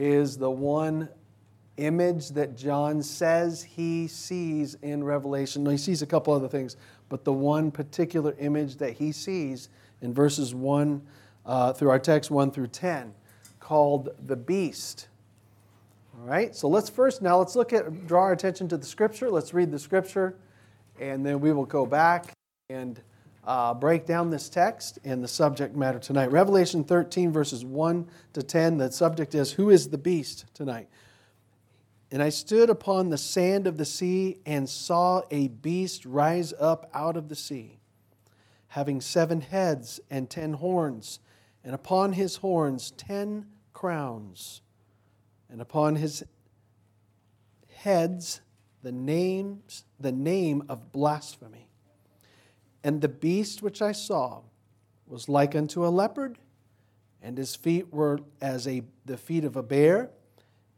is the one image that John says he sees in Revelation. He sees a couple other things, but the one particular image that he sees in verses 1 uh, through our text 1 through 10 called the beast. All right, so let's first now let's look at draw our attention to the scripture. Let's read the scripture, and then we will go back and uh, break down this text and the subject matter tonight. Revelation 13, verses 1 to 10. The subject is Who is the beast tonight? And I stood upon the sand of the sea and saw a beast rise up out of the sea, having seven heads and ten horns, and upon his horns ten crowns and upon his heads the names the name of blasphemy and the beast which i saw was like unto a leopard and his feet were as a, the feet of a bear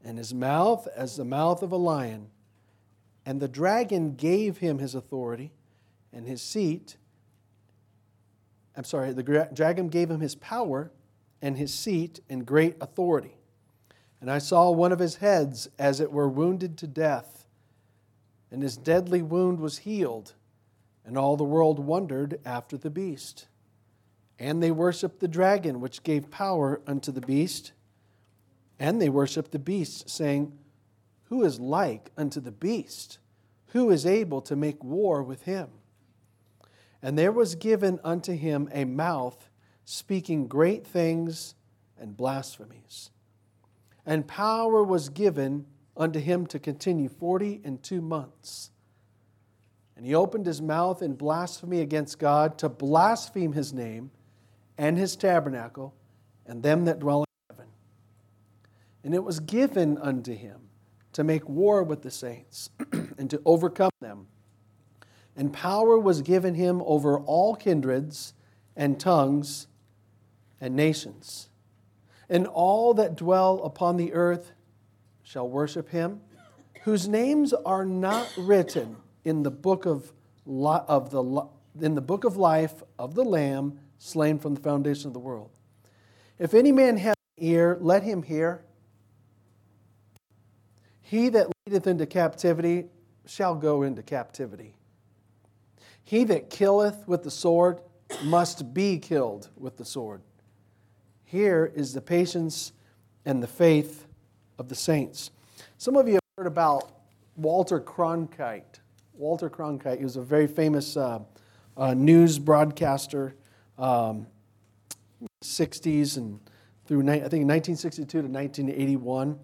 and his mouth as the mouth of a lion. And the dragon gave him his authority and his seat i'm sorry the dragon gave him his power and his seat and great authority. And I saw one of his heads as it were wounded to death, and his deadly wound was healed, and all the world wondered after the beast. And they worshiped the dragon, which gave power unto the beast. And they worshiped the beast, saying, Who is like unto the beast? Who is able to make war with him? And there was given unto him a mouth speaking great things and blasphemies and power was given unto him to continue forty and two months. And he opened his mouth in blasphemy against God to blaspheme his name and his tabernacle and them that dwell in heaven. And it was given unto him to make war with the saints and to overcome them. And power was given him over all kindreds and tongues and nations and all that dwell upon the earth shall worship him, whose names are not written in the book of, of the, in the book of life of the Lamb slain from the foundation of the world. If any man have ear, let him hear. He that leadeth into captivity shall go into captivity. He that killeth with the sword must be killed with the sword. Here is the patience and the faith of the saints. Some of you have heard about Walter Cronkite. Walter Cronkite, he was a very famous uh, uh, news broadcaster, um, 60s and through, I think, 1962 to 1981.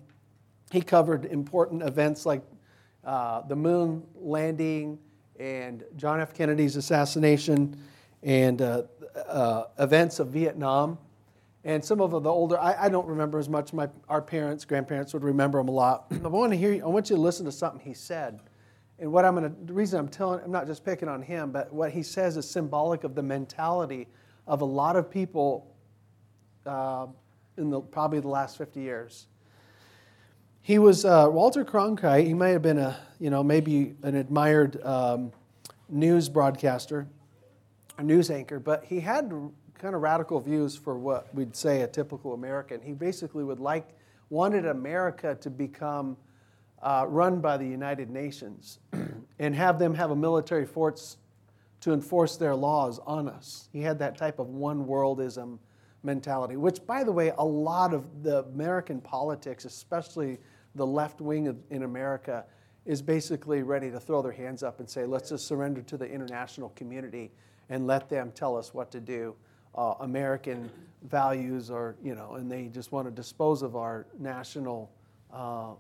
He covered important events like uh, the moon landing and John F. Kennedy's assassination and uh, uh, events of Vietnam. And some of the older, I, I don't remember as much. My, our parents, grandparents would remember him a lot. I want to hear I want you to listen to something he said. And what I'm going to, the reason I'm telling, I'm not just picking on him, but what he says is symbolic of the mentality of a lot of people uh, in the, probably the last 50 years. He was uh, Walter Cronkite. He may have been a, you know, maybe an admired um, news broadcaster, a news anchor, but he had kind of radical views for what we'd say a typical American. He basically would like, wanted America to become uh, run by the United Nations and have them have a military force to enforce their laws on us. He had that type of one worldism mentality, which, by the way, a lot of the American politics, especially the left wing in America, is basically ready to throw their hands up and say, let's just surrender to the international community and let them tell us what to do uh, American values are, you know, and they just want to dispose of our national uh,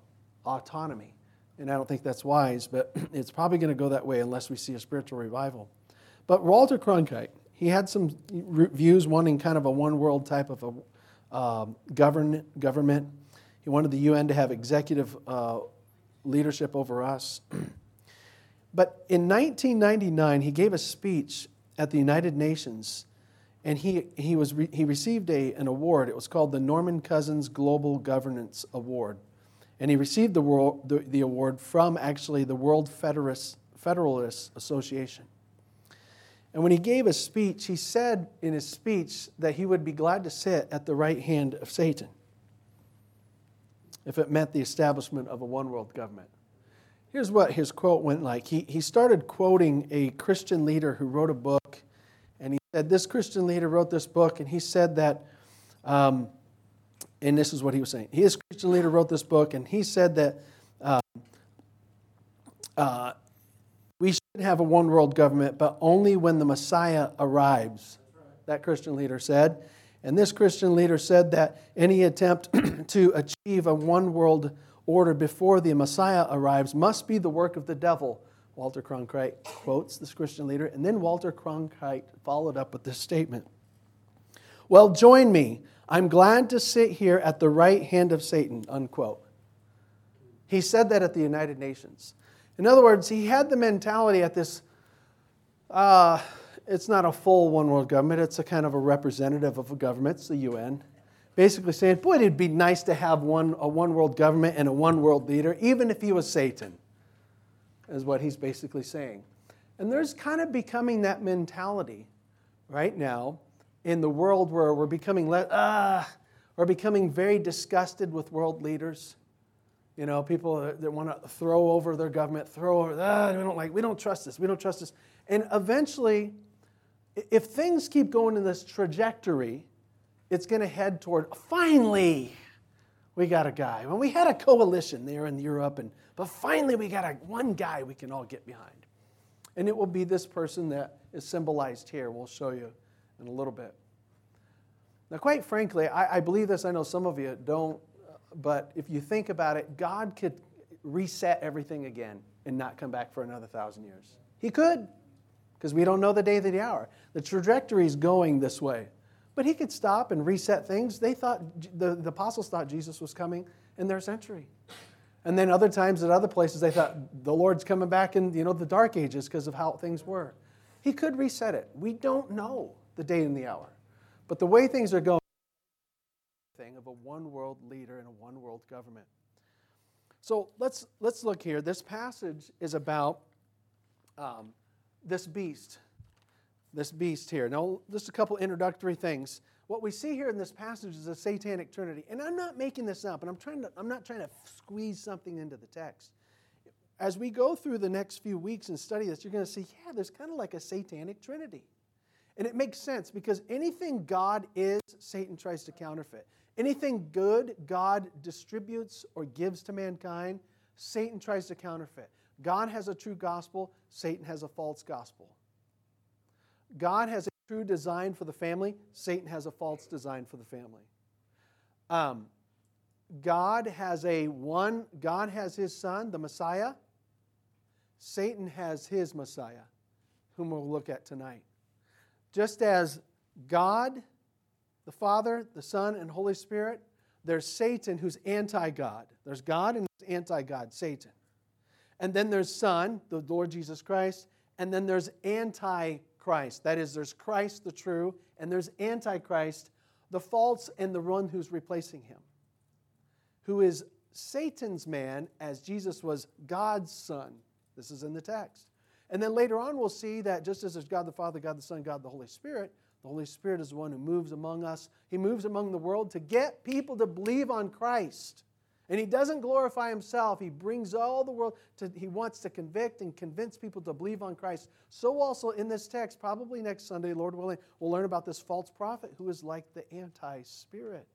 autonomy. And I don't think that's wise, but it's probably going to go that way unless we see a spiritual revival. But Walter Cronkite, he had some views wanting kind of a one world type of a um, govern, government. He wanted the UN to have executive uh, leadership over us. but in 1999, he gave a speech at the United Nations and he, he, was re, he received a, an award. It was called the Norman Cousins Global Governance Award. And he received the, world, the, the award from actually the World Federalist, Federalist Association. And when he gave a speech, he said in his speech that he would be glad to sit at the right hand of Satan. if it meant the establishment of a one world government. Here's what his quote went like. He, he started quoting a Christian leader who wrote a book, and he said, This Christian leader wrote this book, and he said that, um, and this is what he was saying. His Christian leader wrote this book, and he said that um, uh, we should have a one world government, but only when the Messiah arrives, that Christian leader said. And this Christian leader said that any attempt to achieve a one world order before the Messiah arrives must be the work of the devil. Walter Cronkite quotes this Christian leader, and then Walter Cronkite followed up with this statement Well, join me. I'm glad to sit here at the right hand of Satan, unquote. He said that at the United Nations. In other words, he had the mentality at this uh, it's not a full one world government, it's a kind of a representative of a government, it's the UN. Basically saying, boy, it'd be nice to have one, a one world government and a one world leader, even if he was Satan, is what he's basically saying. And there's kind of becoming that mentality right now in the world where we're becoming, le- ah, we're becoming very disgusted with world leaders. You know, people that want to throw over their government, throw over, ah, we don't like, we don't trust this, we don't trust this. And eventually, if things keep going in this trajectory, it's going to head toward finally we got a guy. When well, we had a coalition there in Europe, and but finally we got a one guy we can all get behind, and it will be this person that is symbolized here. We'll show you in a little bit. Now, quite frankly, I, I believe this. I know some of you don't, but if you think about it, God could reset everything again and not come back for another thousand years. He could because we don't know the day of the hour. The trajectory is going this way. But he could stop and reset things. They thought, the, the apostles thought Jesus was coming in their century. And then other times at other places, they thought the Lord's coming back in you know, the dark ages because of how things were. He could reset it. We don't know the day and the hour. But the way things are going, thing of a one world leader and a one world government. So let's, let's look here. This passage is about um, this beast. This beast here. Now, just a couple introductory things. What we see here in this passage is a satanic trinity. And I'm not making this up, and I'm, trying to, I'm not trying to squeeze something into the text. As we go through the next few weeks and study this, you're going to see, yeah, there's kind of like a satanic trinity. And it makes sense because anything God is, Satan tries to counterfeit. Anything good God distributes or gives to mankind, Satan tries to counterfeit. God has a true gospel, Satan has a false gospel. God has a true design for the family, Satan has a false design for the family. Um, God has a one, God has his son, the Messiah. Satan has his Messiah, whom we'll look at tonight. Just as God, the Father, the Son, and Holy Spirit, there's Satan who's anti God. There's God and anti God, Satan. And then there's Son, the Lord Jesus Christ. And then there's Antichrist. That is, there's Christ, the true, and there's Antichrist, the false, and the one who's replacing him, who is Satan's man as Jesus was God's son. This is in the text. And then later on, we'll see that just as there's God the Father, God the Son, God the Holy Spirit, the Holy Spirit is the one who moves among us. He moves among the world to get people to believe on Christ. And he doesn't glorify himself. He brings all the world to, he wants to convict and convince people to believe on Christ. So, also in this text, probably next Sunday, Lord willing, we'll learn about this false prophet who is like the anti spirit,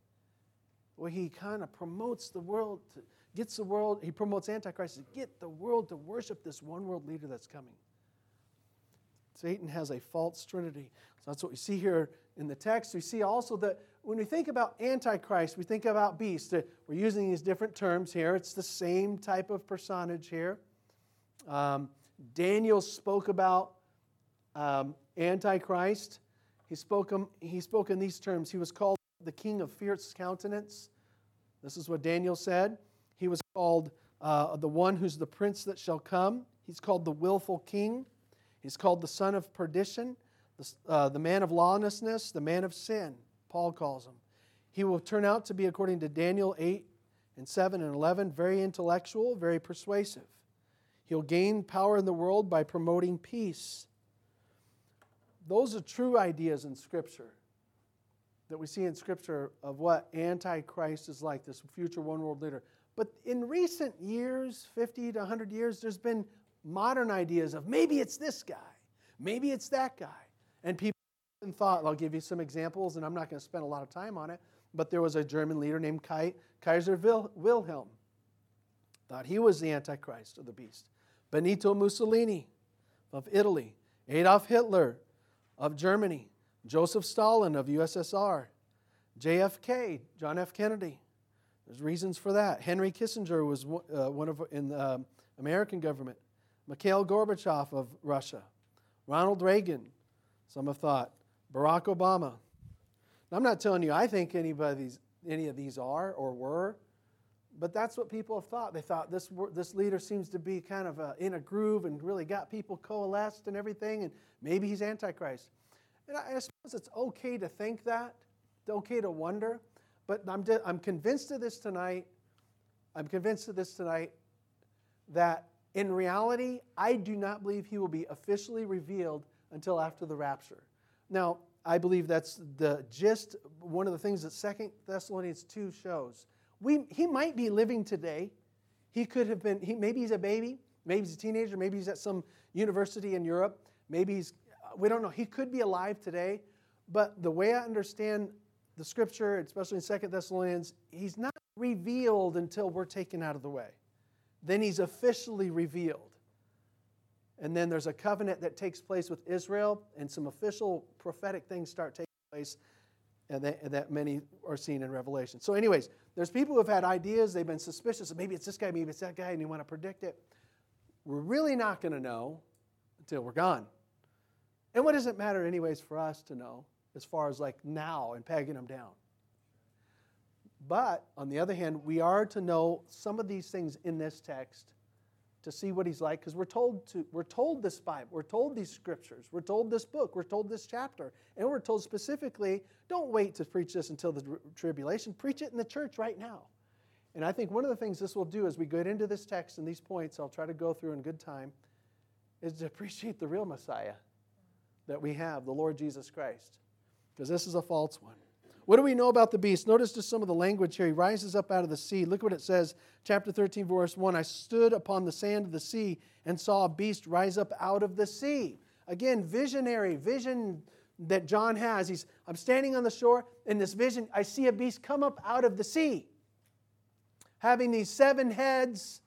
where he kind of promotes the world, to, gets the world, he promotes Antichrist to get the world to worship this one world leader that's coming. Satan has a false trinity. So that's what we see here in the text. We see also that when we think about Antichrist, we think about beast. We're using these different terms here. It's the same type of personage here. Um, Daniel spoke about um, Antichrist. He spoke, he spoke in these terms. He was called the king of fierce countenance. This is what Daniel said. He was called uh, the one who's the prince that shall come. He's called the willful king. He's called the son of perdition, the, uh, the man of lawlessness, the man of sin. Paul calls him. He will turn out to be, according to Daniel 8 and 7 and 11, very intellectual, very persuasive. He'll gain power in the world by promoting peace. Those are true ideas in Scripture. that we see in Scripture of what Antichrist is like, this future one world leader. But in recent years, 50 to 100 years, there's been modern ideas of maybe it's this guy, maybe it's that guy. And people thought, I'll give you some examples, and I'm not going to spend a lot of time on it, but there was a German leader named Kaiser Wilhelm. Thought he was the Antichrist or the beast. Benito Mussolini of Italy, Adolf Hitler of Germany, Joseph Stalin of USSR, JFK, John F. Kennedy. There's reasons for that. Henry Kissinger was uh, one of in the uh, American government. Mikhail Gorbachev of Russia, Ronald Reagan. Some have thought Barack Obama. Now, I'm not telling you I think anybody's, any of these are or were, but that's what people have thought. They thought this, this leader seems to be kind of a, uh, in a groove and really got people coalesced and everything, and maybe he's Antichrist. And I, I suppose it's okay to think that, it's okay to wonder, but I'm, I'm convinced of this tonight. I'm convinced of this tonight that in reality, I do not believe he will be officially revealed until after the rapture. Now, I believe that's the gist, one of the things that Second Thessalonians 2 shows. We, he might be living today. He could have been, he, maybe he's a baby, maybe he's a teenager, maybe he's at some university in Europe, maybe he's, we don't know. He could be alive today, but the way I understand the scripture, especially in Second Thessalonians, he's not revealed until we're taken out of the way. Then he's officially revealed. And then there's a covenant that takes place with Israel, and some official prophetic things start taking place and that, and that, many are seen in Revelation. So, anyways, there's people who have had ideas, they've been suspicious maybe it's this guy, maybe it's that guy, and you want to predict it. We're really not going to know until we're gone. And what does it matter, anyways, for us to know as far as like now and pegging them down? But on the other hand, we are to know some of these things in this text to see what he's like because we're told to we're told this bible we're told these scriptures we're told this book we're told this chapter and we're told specifically don't wait to preach this until the tribulation preach it in the church right now and i think one of the things this will do as we get into this text and these points i'll try to go through in good time is to appreciate the real messiah that we have the lord jesus christ because this is a false one what do we know about the beast? Notice just some of the language here. He rises up out of the sea. Look what it says, chapter 13, verse 1. I stood upon the sand of the sea and saw a beast rise up out of the sea. Again, visionary, vision that John has. He's, I'm standing on the shore, in this vision, I see a beast come up out of the sea, having these seven heads,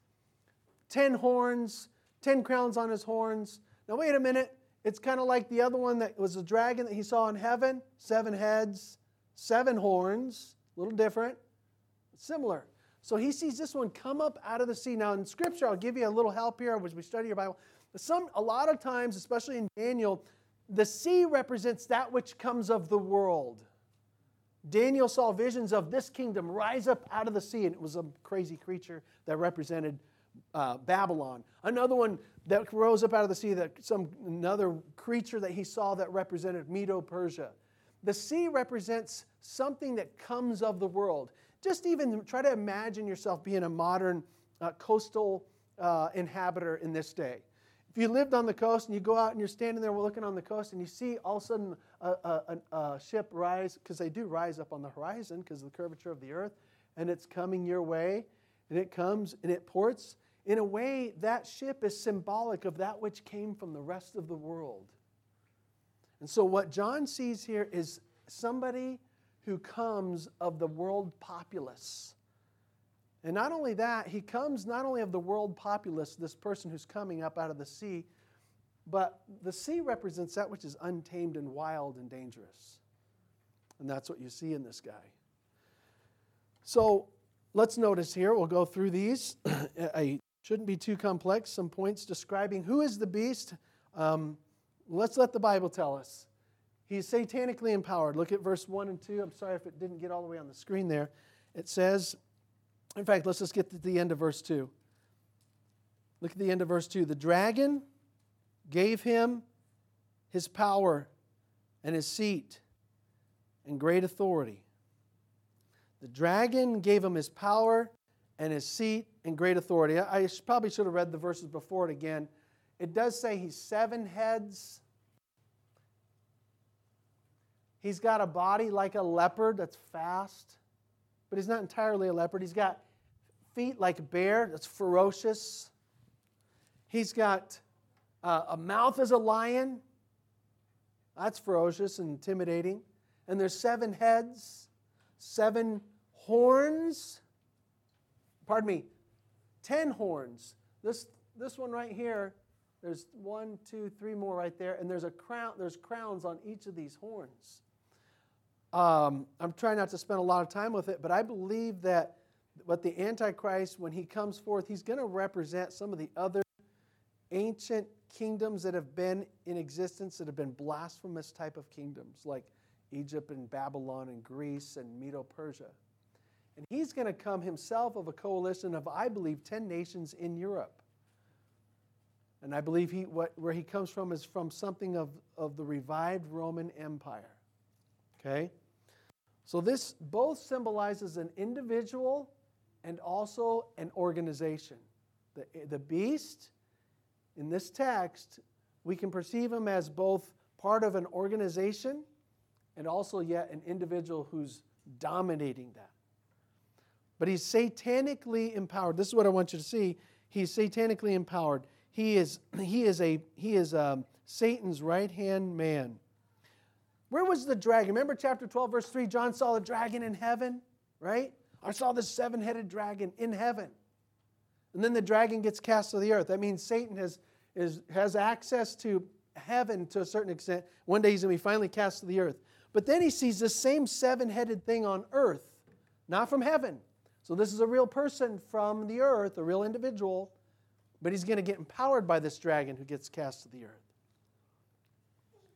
ten horns, ten crowns on his horns. Now, wait a minute. It's kind of like the other one that was a dragon that he saw in heaven, seven heads seven horns, a little different, similar. So he sees this one come up out of the sea. Now in Scripture, I'll give you a little help here as we study your Bible. Some, a lot of times, especially in Daniel, the sea represents that which comes of the world. Daniel saw visions of this kingdom rise up out of the sea, and it was a crazy creature that represented uh, Babylon. Another one that rose up out of the sea, that some another creature that he saw that represented Medo Persia. The sea represents something that comes of the world. Just even try to imagine yourself being a modern uh, coastal uh, inhabitor in this day. If you lived on the coast and you go out and you're standing there looking on the coast and you see all of a sudden a, a, a ship rise, because they do rise up on the horizon because of the curvature of the earth, and it's coming your way, and it comes and it ports, in a way, that ship is symbolic of that which came from the rest of the world. And so, what John sees here is somebody who comes of the world populace. And not only that, he comes not only of the world populace, this person who's coming up out of the sea, but the sea represents that which is untamed and wild and dangerous. And that's what you see in this guy. So let's notice here, we'll go through these. I shouldn't be too complex. Some points describing who is the beast. Um, Let's let the Bible tell us. He's satanically empowered. Look at verse 1 and 2. I'm sorry if it didn't get all the way on the screen there. It says, in fact, let's just get to the end of verse 2. Look at the end of verse 2. The dragon gave him his power and his seat and great authority. The dragon gave him his power and his seat and great authority. I probably should have read the verses before it again. It does say he's seven heads. He's got a body like a leopard that's fast, but he's not entirely a leopard. He's got feet like a bear that's ferocious. He's got uh, a mouth as a lion. That's ferocious and intimidating. And there's seven heads, seven horns. Pardon me, ten horns. This, this one right here, there's one, two, three more right there, and there's a crown, there's crowns on each of these horns. Um, I'm trying not to spend a lot of time with it, but I believe that what the Antichrist, when he comes forth, he's going to represent some of the other ancient kingdoms that have been in existence that have been blasphemous type of kingdoms, like Egypt and Babylon and Greece and Medo Persia. And he's going to come himself of a coalition of, I believe, 10 nations in Europe. And I believe he, what, where he comes from is from something of, of the revived Roman Empire. Okay? So this both symbolizes an individual and also an organization. The, the beast, in this text, we can perceive him as both part of an organization and also yet an individual who's dominating that. But he's satanically empowered. This is what I want you to see. He's satanically empowered. He is, he is, a, he is a um, Satan's right hand man. Where was the dragon? Remember chapter 12, verse 3? John saw a dragon in heaven, right? I saw this seven headed dragon in heaven. And then the dragon gets cast to the earth. That means Satan has, is, has access to heaven to a certain extent. One day he's going to be finally cast to the earth. But then he sees the same seven headed thing on earth, not from heaven. So this is a real person from the earth, a real individual, but he's going to get empowered by this dragon who gets cast to the earth.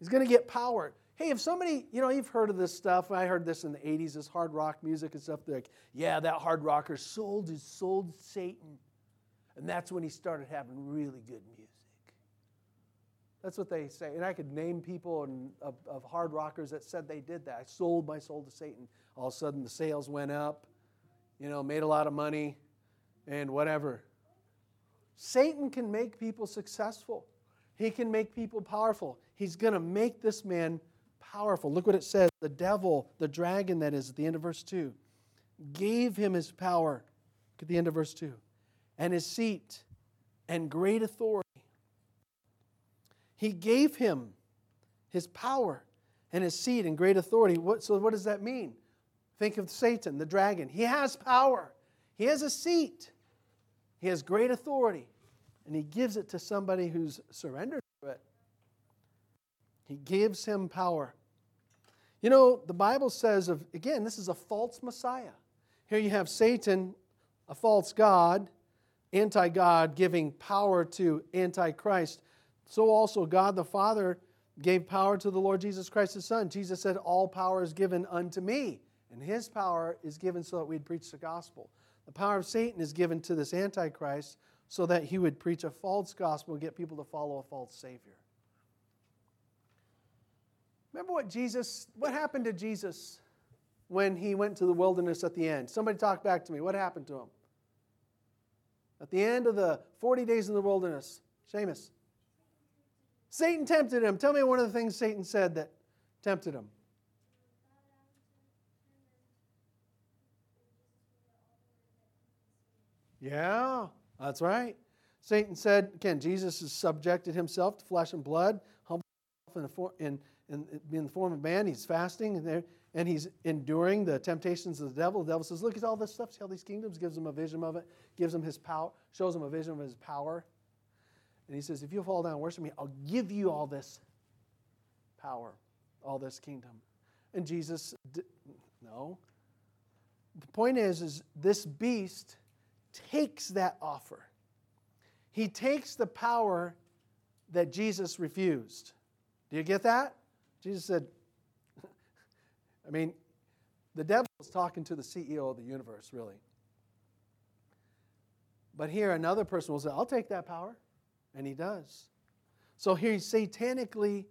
He's going to get power. Hey, if somebody, you know, you've heard of this stuff. I heard this in the 80s, this hard rock music and stuff. They're like, yeah, that hard rocker sold his soul to Satan. And that's when he started having really good music. That's what they say. And I could name people and, of, of hard rockers that said they did that. I sold my soul to Satan. All of a sudden, the sales went up, you know, made a lot of money, and whatever. Satan can make people successful, he can make people powerful. He's going to make this man powerful. Look what it says the devil, the dragon, that is, at the end of verse 2, gave him his power. Look at the end of verse 2 and his seat and great authority. He gave him his power and his seat and great authority. What, so, what does that mean? Think of Satan, the dragon. He has power, he has a seat, he has great authority, and he gives it to somebody who's surrendered to it. He gives him power. You know, the Bible says of again, this is a false Messiah. Here you have Satan, a false God, anti-God giving power to antichrist. So also God the Father gave power to the Lord Jesus Christ his son. Jesus said, "All power is given unto me." And his power is given so that we'd preach the gospel. The power of Satan is given to this antichrist so that he would preach a false gospel and get people to follow a false savior. Remember what Jesus, what happened to Jesus when he went to the wilderness at the end? Somebody talk back to me. What happened to him? At the end of the 40 days in the wilderness, Seamus. Satan tempted him. Tell me one of the things Satan said that tempted him. Yeah, that's right. Satan said, again, Jesus has subjected himself to flesh and blood, humbled himself in, in, in, in the form of man. He's fasting and, there, and he's enduring the temptations of the devil. The devil says, Look at all this stuff. See all these kingdoms? Gives him a vision of it, gives him his power, shows him a vision of his power. And he says, If you fall down and worship me, I'll give you all this power, all this kingdom. And Jesus, no. The point is, is this beast takes that offer. He takes the power that Jesus refused. Do you get that? Jesus said, I mean, the devil is talking to the CEO of the universe, really. But here, another person will say, I'll take that power. And he does. So here he's satanically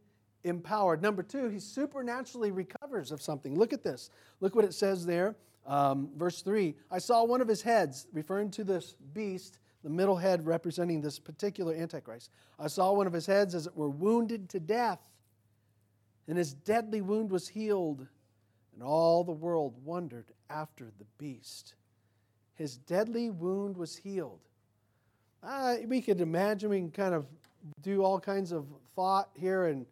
empowered. Number two, he supernaturally recovers of something. Look at this. Look what it says there. Um, verse 3 I saw one of his heads, referring to this beast, the middle head representing this particular Antichrist. I saw one of his heads as it were wounded to death and his deadly wound was healed, and all the world wondered after the beast. His deadly wound was healed. Uh, we could imagine, we can kind of do all kinds of thought here, and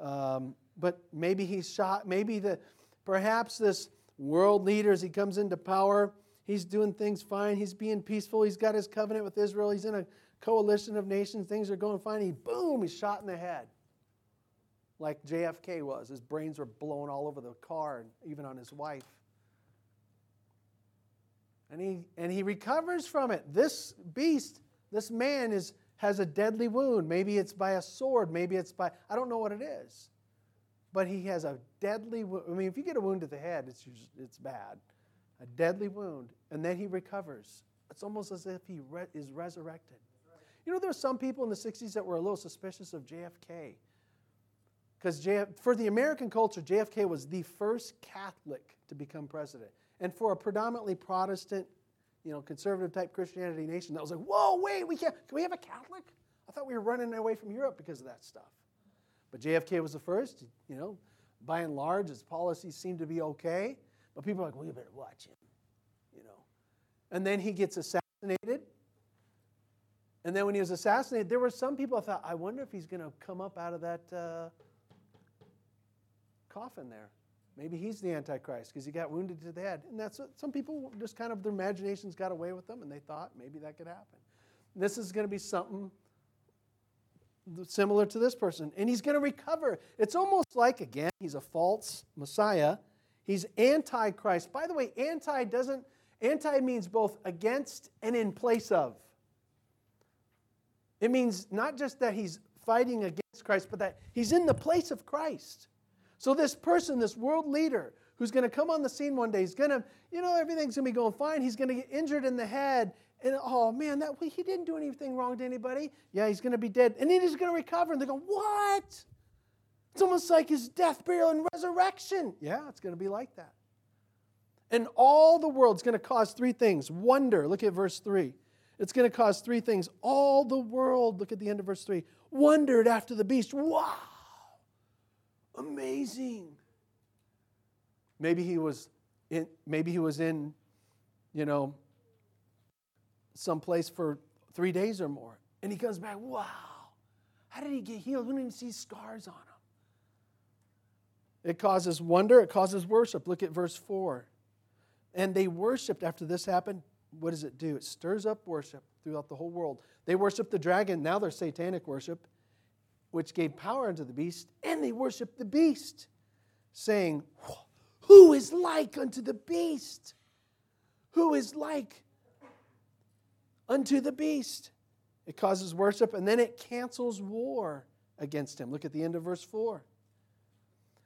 um, but maybe he's shot, maybe the perhaps this world leaders. he comes into power, he's doing things fine, he's being peaceful, he's got his covenant with Israel, he's in a coalition of nations, things are going fine. He boom, he's shot in the head. Like JFK was. His brains were blown all over the car and even on his wife. And he and he recovers from it. This beast, this man is has a deadly wound. Maybe it's by a sword, maybe it's by I don't know what it is. But he has a deadly wound. I mean, if you get a wound to the head, it's it's bad. A deadly wound, and then he recovers. It's almost as if he re- is resurrected. You know, there were some people in the 60s that were a little suspicious of JFK. Because for the American culture, JFK was the first Catholic to become president. And for a predominantly Protestant, you know, conservative type Christianity nation, that was like, whoa, wait, we can't, can we have a Catholic? I thought we were running away from Europe because of that stuff. But JFK was the first, you know, by and large, his policies seem to be okay. But people are like, well, you better watch him, you know. And then he gets assassinated and then when he was assassinated, there were some people I thought, I wonder if he's going to come up out of that uh, coffin there. Maybe he's the Antichrist because he got wounded to the head. And that's what some people just kind of their imaginations got away with them and they thought maybe that could happen. This is going to be something similar to this person. And he's going to recover. It's almost like, again, he's a false Messiah. He's Antichrist. By the way, anti doesn't, anti means both against and in place of. It means not just that he's fighting against Christ, but that he's in the place of Christ. So, this person, this world leader, who's going to come on the scene one day, he's going to, you know, everything's going to be going fine. He's going to get injured in the head. And oh man, that he didn't do anything wrong to anybody. Yeah, he's going to be dead. And then he's going to recover. And they go, What? It's almost like his death, burial, and resurrection. Yeah, it's going to be like that. And all the world's going to cause three things wonder. Look at verse 3. It's going to cause three things. All the world, look at the end of verse 3, wondered after the beast. Wow! Amazing. Maybe he was in, maybe he was in, you know, some place for three days or more. And he comes back, wow, how did he get healed? We don't even see scars on him. It causes wonder, it causes worship. Look at verse 4. And they worshiped after this happened what does it do? It stirs up worship throughout the whole world. They worship the dragon, now they're satanic worship, which gave power unto the beast, and they worship the beast, saying, Who is like unto the beast? Who is like unto the beast? It causes worship, and then it cancels war against him. Look at the end of verse 4.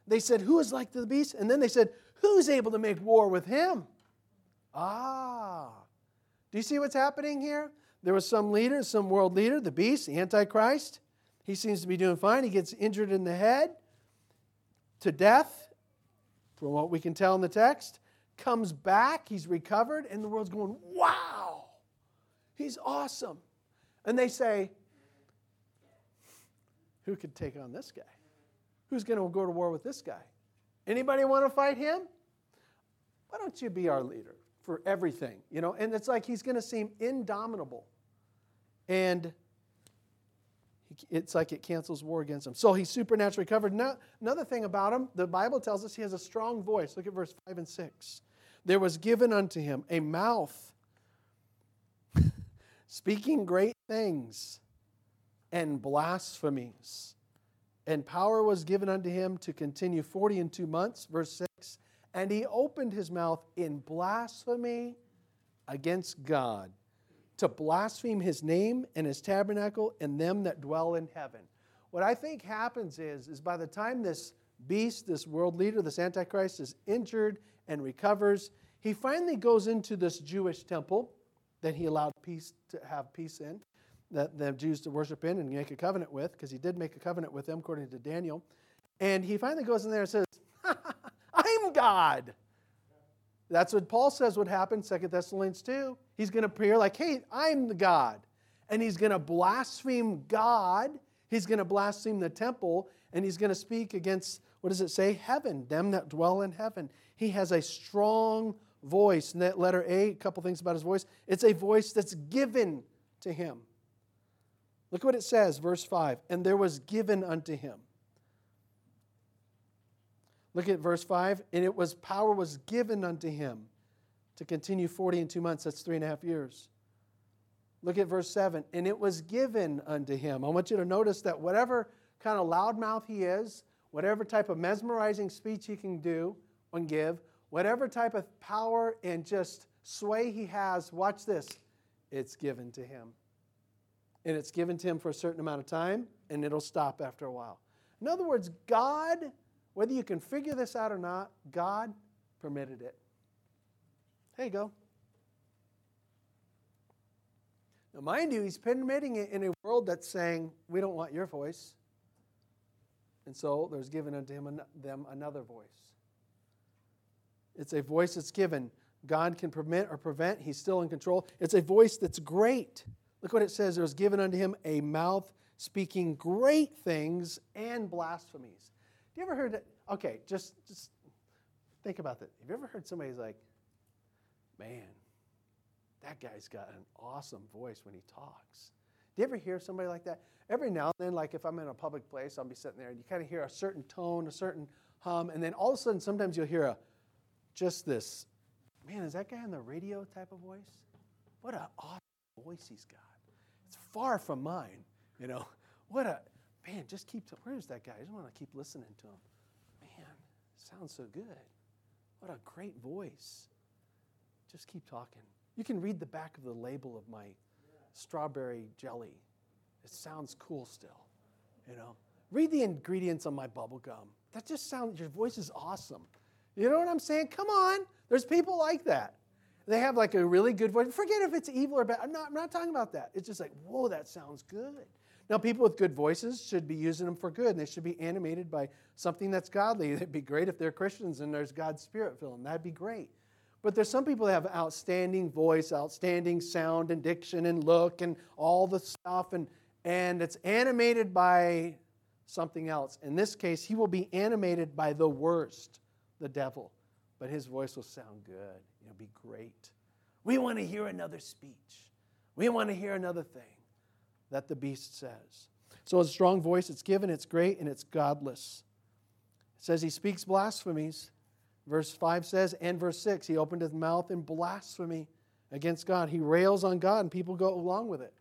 They said, Who is like the beast? And then they said, Who's able to make war with him? Ah. Do you see what's happening here? There was some leader, some world leader, the beast, the Antichrist. He seems to be doing fine. He gets injured in the head to death, from what we can tell in the text. Comes back, he's recovered, and the world's going, wow, he's awesome. And they say, who could take on this guy? Who's going to go to war with this guy? Anybody want to fight him? Why don't you be our leader? for everything, you know, and it's like he's going to seem indomitable. And it's like it cancels war against him. So he's supernaturally covered. Now, another thing about him, the Bible tells us he has a strong voice. Look at verse 5 and 6. There was given unto him a mouth speaking great things and blasphemies. And power was given unto him to continue 40 and two months. Verse 6 and he opened his mouth in blasphemy against God to blaspheme his name and his tabernacle and them that dwell in heaven. What I think happens is, is by the time this beast, this world leader, this Antichrist is injured and recovers, he finally goes into this Jewish temple that he allowed peace to have peace in, that the Jews to worship in and make a covenant with, because he did make a covenant with them according to Daniel. And he finally goes in there and says, I'm God. That's what Paul says would happen, 2 Thessalonians 2. He's going to appear like, hey, I'm the God. And he's going to blaspheme God. He's going to blaspheme the temple. And he's going to speak against, what does it say? Heaven, them that dwell in heaven. He has a strong voice. And that letter A, a couple things about his voice. It's a voice that's given to him. Look what it says, verse 5. And there was given unto him. Look at verse 5. And it was power was given unto him to continue 40 and two months. That's three and a half years. Look at verse 7. And it was given unto him. I want you to notice that whatever kind of loudmouth he is, whatever type of mesmerizing speech he can do and give, whatever type of power and just sway he has, watch this, it's given to him. And it's given to him for a certain amount of time, and it'll stop after a while. In other words, God, whether you can figure this out or not, God permitted it. There you go. Now, mind you, he's permitting it in a world that's saying, we don't want your voice. And so there's given unto him them another voice. It's a voice that's given. God can permit or prevent, he's still in control. It's a voice that's great. Look what it says. There was given unto him a mouth speaking great things and blasphemies. Do you ever heard that? Okay, just, just think about that. Have you ever heard somebody's like, man, that guy's got an awesome voice when he talks. Do you ever hear somebody like that? Every now and then, like if I'm in a public place, I'll be sitting there and you kind of hear a certain tone, a certain hum, and then all of a sudden, sometimes you'll hear a just this, man, is that guy on the radio type of voice? What an awesome voice he's got. It's far from mine, you know. What a, man, just keep, where's that guy? I just want to keep listening to him. Man, sounds so good. What a great voice. Just keep talking. You can read the back of the label of my strawberry jelly. It sounds cool still, you know. Read the ingredients on my bubble gum. That just sounds, your voice is awesome. You know what I'm saying? Come on. There's people like that. They have like a really good voice. Forget if it's evil or bad. I'm not, I'm not talking about that. It's just like, whoa, that sounds good. Now, people with good voices should be using them for good, and they should be animated by something that's godly. It'd be great if they're Christians and there's God's Spirit filling. Them. That'd be great. But there's some people that have outstanding voice, outstanding sound and diction and look and all the stuff, and, and it's animated by something else. In this case, he will be animated by the worst, the devil. But his voice will sound good. It'll be great. We want to hear another speech. We want to hear another thing that the beast says. So a strong voice, it's given, it's great, and it's godless. It says he speaks blasphemies. Verse 5 says, and verse 6, he opened his mouth in blasphemy against God. He rails on God, and people go along with it.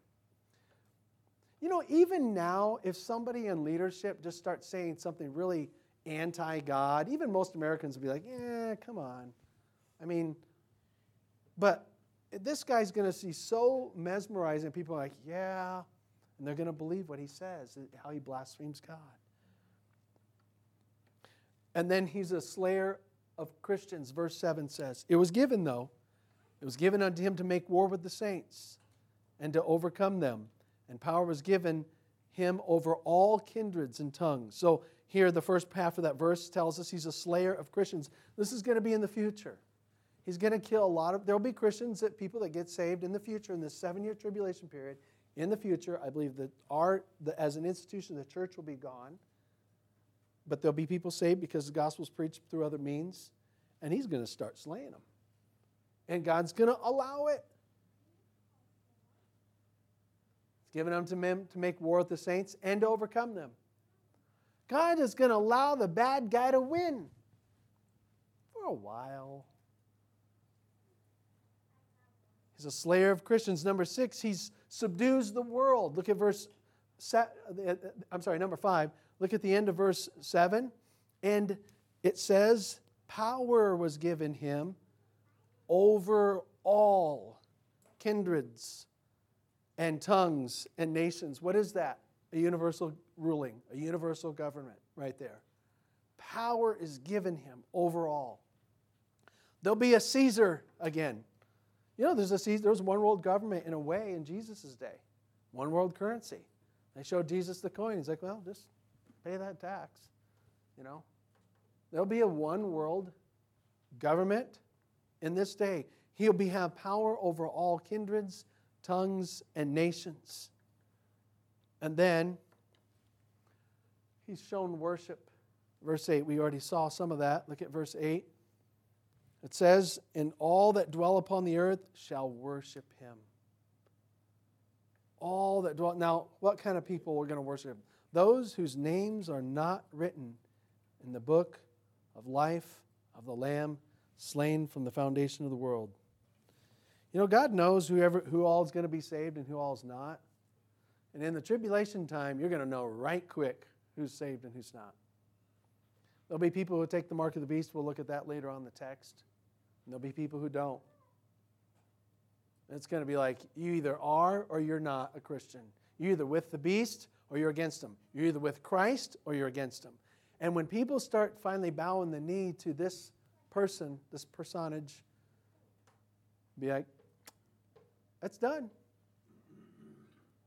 You know, even now, if somebody in leadership just starts saying something really anti God, even most Americans would be like, yeah, come on. I mean, but this guy's going to see so mesmerizing, people are like, yeah, and they're going to believe what he says, uh, how he blasphemes God. And then he's a slayer of Christians, verse 7 says. It was given, though, it was given unto him to make war with the saints and to overcome them. And power was given him over all kindreds and tongues. So here, the first half of that verse tells us he's a slayer of Christians. This is going to be in the future. He's going to kill a lot of, there'll be Christians, that people that get saved in the future, in this seven year tribulation period. In the future, I believe that our, the, as an institution, the church will be gone but there'll be people saved because the gospel's preached through other means, and he's going to start slaying them. And God's going to allow it. He's given them to men to make war with the saints and to overcome them. God is going to allow the bad guy to win for a while. He's a slayer of Christians. Number six, he subdues the world. Look at verse, I'm sorry, number five. Look at the end of verse 7. And it says, Power was given him over all kindreds and tongues and nations. What is that? A universal ruling, a universal government right there. Power is given him over all. There'll be a Caesar again. You know, there's a Caesar, there was one world government in a way in Jesus' day, one world currency. They showed Jesus the coin. He's like, well, just pay that tax. You know, there'll be a one world government in this day. He'll be have power over all kindreds, tongues, and nations. And then he's shown worship. Verse 8, we already saw some of that. Look at verse 8. It says, And all that dwell upon the earth shall worship him. All that dwell. Now, what kind of people are going to worship him? Those whose names are not written in the book of life of the Lamb slain from the foundation of the world. You know, God knows whoever, who all is going to be saved and who all is not. And in the tribulation time, you're going to know right quick who's saved and who's not. There'll be people who take the mark of the beast. We'll look at that later on the text. And there'll be people who don't. it's going to be like you either are or you're not a Christian. You're either with the beast or you're against him. You're either with Christ or you're against him. And when people start finally bowing the knee to this person, this personage, be like, that's done.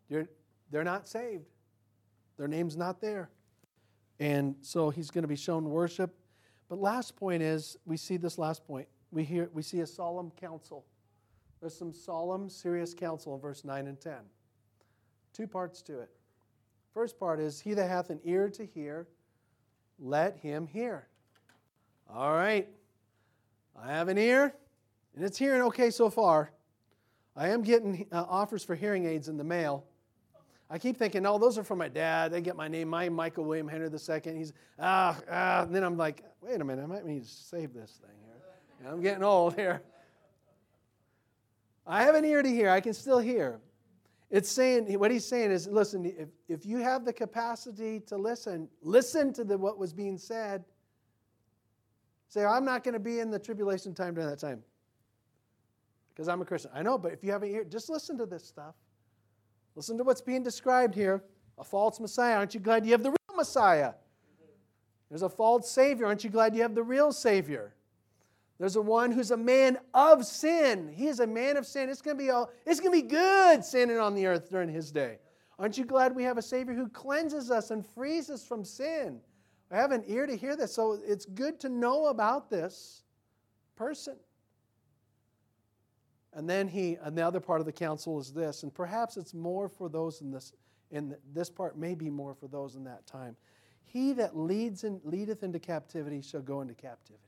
You're, they're not saved. Their name's not there. And so he's going to be shown worship. But last point is we see this last point. We hear we see a solemn counsel. There's some solemn, serious counsel in verse 9 and 10. Two parts to it. First part is he that hath an ear to hear, let him hear. All right. I have an ear, and it's hearing okay so far. I am getting uh, offers for hearing aids in the mail. I keep thinking, no, those are for my dad. They get my name, my Michael William Henry II. He's, ah, ah. And then I'm like, wait a minute, I might need to save this thing here. I'm getting old here. I have an ear to hear. I can still hear. It's saying, what he's saying is, listen, if, if you have the capacity to listen, listen to the, what was being said. Say, I'm not going to be in the tribulation time during that time because I'm a Christian. I know, but if you have an ear, just listen to this stuff. Listen to what's being described here a false Messiah. Aren't you glad you have the real Messiah? There's a false Savior. Aren't you glad you have the real Savior? There's a one who's a man of sin. He is a man of sin. It's going to be all, it's going to be good sinning on the earth during his day. Aren't you glad we have a Savior who cleanses us and frees us from sin? I have an ear to hear this, so it's good to know about this person. And then he, and the other part of the counsel is this, and perhaps it's more for those in this, in this part may be more for those in that time. He that leads in, leadeth into captivity shall go into captivity.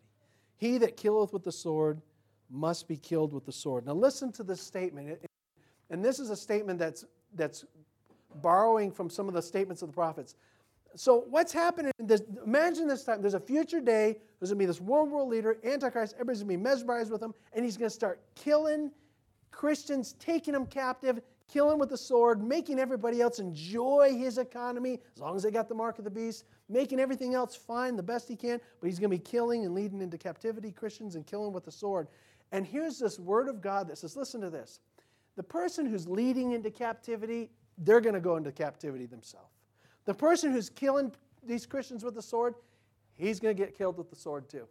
He that killeth with the sword must be killed with the sword. Now listen to this statement. And this is a statement that's, that's borrowing from some of the statements of the prophets. So what's happening? This, imagine this time. There's a future day. There's going to be this world world leader, Antichrist. Everybody's going to be mesmerized with him, and he's going to start killing Christians, taking them captive, killing with the sword, making everybody else enjoy his economy as long as they got the mark of the beast, making everything else fine the best he can. But he's going to be killing and leading into captivity Christians and killing with the sword. And here's this word of God that says, listen to this. The person who's leading into captivity, they're going to go into captivity themselves. The person who's killing these Christians with the sword, he's going to get killed with the sword too.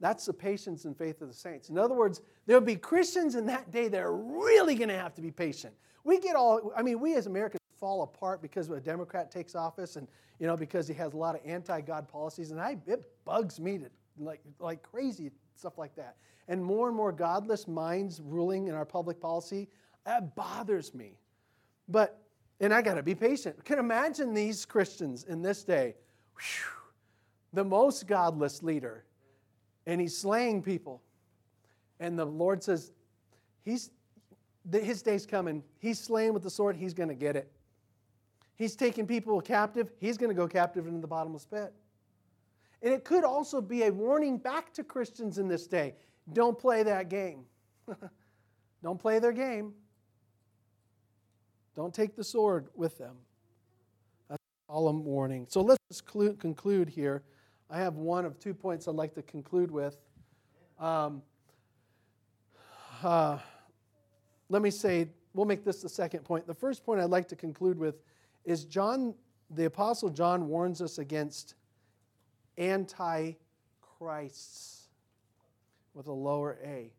That's the patience and faith of the saints. In other words, there'll be Christians in that day that are really going to have to be patient. We get all, I mean, we as Americans fall apart because a Democrat takes office and, you know, because he has a lot of anti God policies. And I, it bugs me to, like, like crazy, stuff like that. And more and more godless minds ruling in our public policy, that bothers me. But and I got to be patient. Can imagine these Christians in this day, whew, the most godless leader, and he's slaying people. And the Lord says, he's, his day's coming. He's slaying with the sword. He's going to get it. He's taking people captive. He's going to go captive into the bottomless pit. And it could also be a warning back to Christians in this day don't play that game. don't play their game. Don't take the sword with them. That's a solemn warning. So let's conclude here. I have one of two points I'd like to conclude with. Um, uh, let me say, we'll make this the second point. The first point I'd like to conclude with is John, the Apostle John warns us against antichrists with a lower a.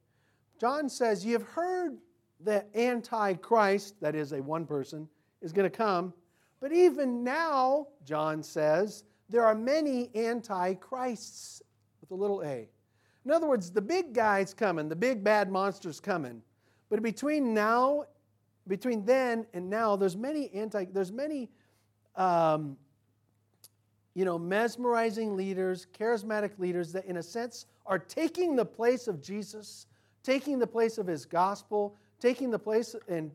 John says, You have heard the Antichrist, that is a one person, is going to come. But even now, John says, there are many antichrists with a little a. In other words, the big guy's coming, the big bad monster's coming. But between now, between then and now, there's many anti, there's many um, you know, mesmerizing leaders, charismatic leaders that, in a sense, are taking the place of Jesus, taking the place of his gospel, taking the place in,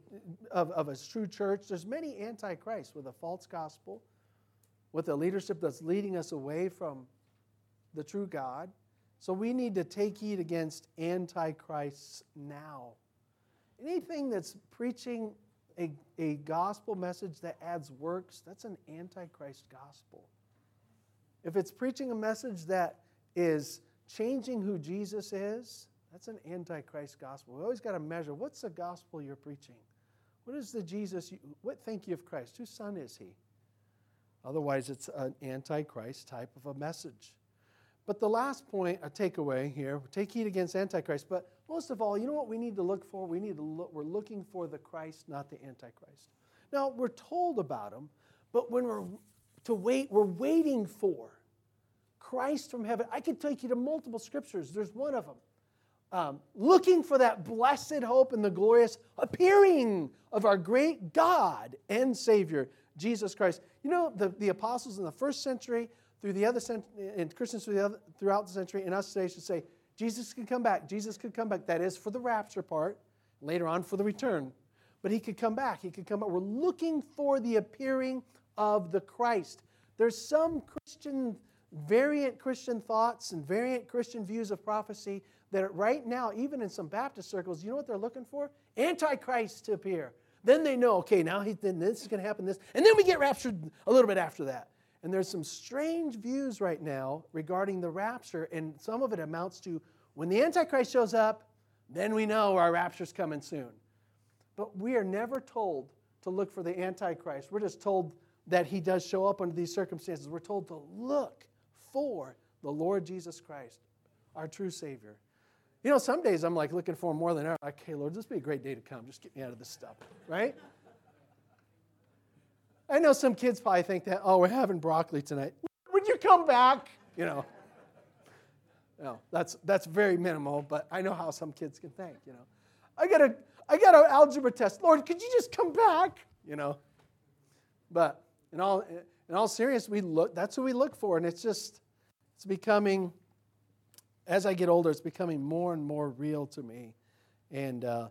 of, of a true church. There's many antichrists with a false gospel, with a leadership that's leading us away from the true God. So we need to take heed against antichrists now. Anything that's preaching a, a gospel message that adds works, that's an antichrist gospel. If it's preaching a message that is changing who Jesus is, that's an antichrist gospel. We always got to measure what's the gospel you're preaching? What is the Jesus, you, what think you of Christ? Whose son is he? Otherwise, it's an antichrist type of a message. But the last point, a takeaway here, take heed against Antichrist. But most of all, you know what we need to look for? We need to look, we're looking for the Christ, not the Antichrist. Now, we're told about him, but when we're to wait, we're waiting for Christ from heaven. I could take you to multiple scriptures. There's one of them. Um, looking for that blessed hope and the glorious appearing of our great God and Savior, Jesus Christ. You know, the, the apostles in the first century, through the other century, and Christians through the other, throughout the century, and us today should say, Jesus could come back. Jesus could come back. That is for the rapture part, later on for the return. But he could come back. He could come back. We're looking for the appearing of the Christ. There's some Christian, variant Christian thoughts and variant Christian views of prophecy that right now, even in some Baptist circles, you know what they're looking for? Antichrist to appear. Then they know, okay, now he, then this is going to happen, this. And then we get raptured a little bit after that. And there's some strange views right now regarding the rapture, and some of it amounts to when the Antichrist shows up, then we know our rapture's coming soon. But we are never told to look for the Antichrist. We're just told that he does show up under these circumstances. We're told to look for the Lord Jesus Christ, our true Savior. You know, some days I'm like looking for more than ever. Like, hey, Lord, this would be a great day to come. Just get me out of this stuff, right? I know some kids probably think that, oh, we're having broccoli tonight. Would you come back? You know. No, that's that's very minimal, but I know how some kids can think, you know. I got a I got an algebra test. Lord, could you just come back? You know. But in all in all seriousness, we look that's what we look for, and it's just it's becoming as I get older, it's becoming more and more real to me. And uh,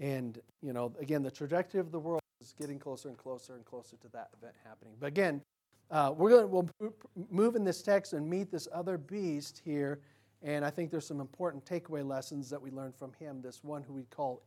and you know, again, the trajectory of the world is getting closer and closer and closer to that event happening. But again, uh, we're going to we'll move in this text and meet this other beast here, and I think there's some important takeaway lessons that we learned from him. This one who we call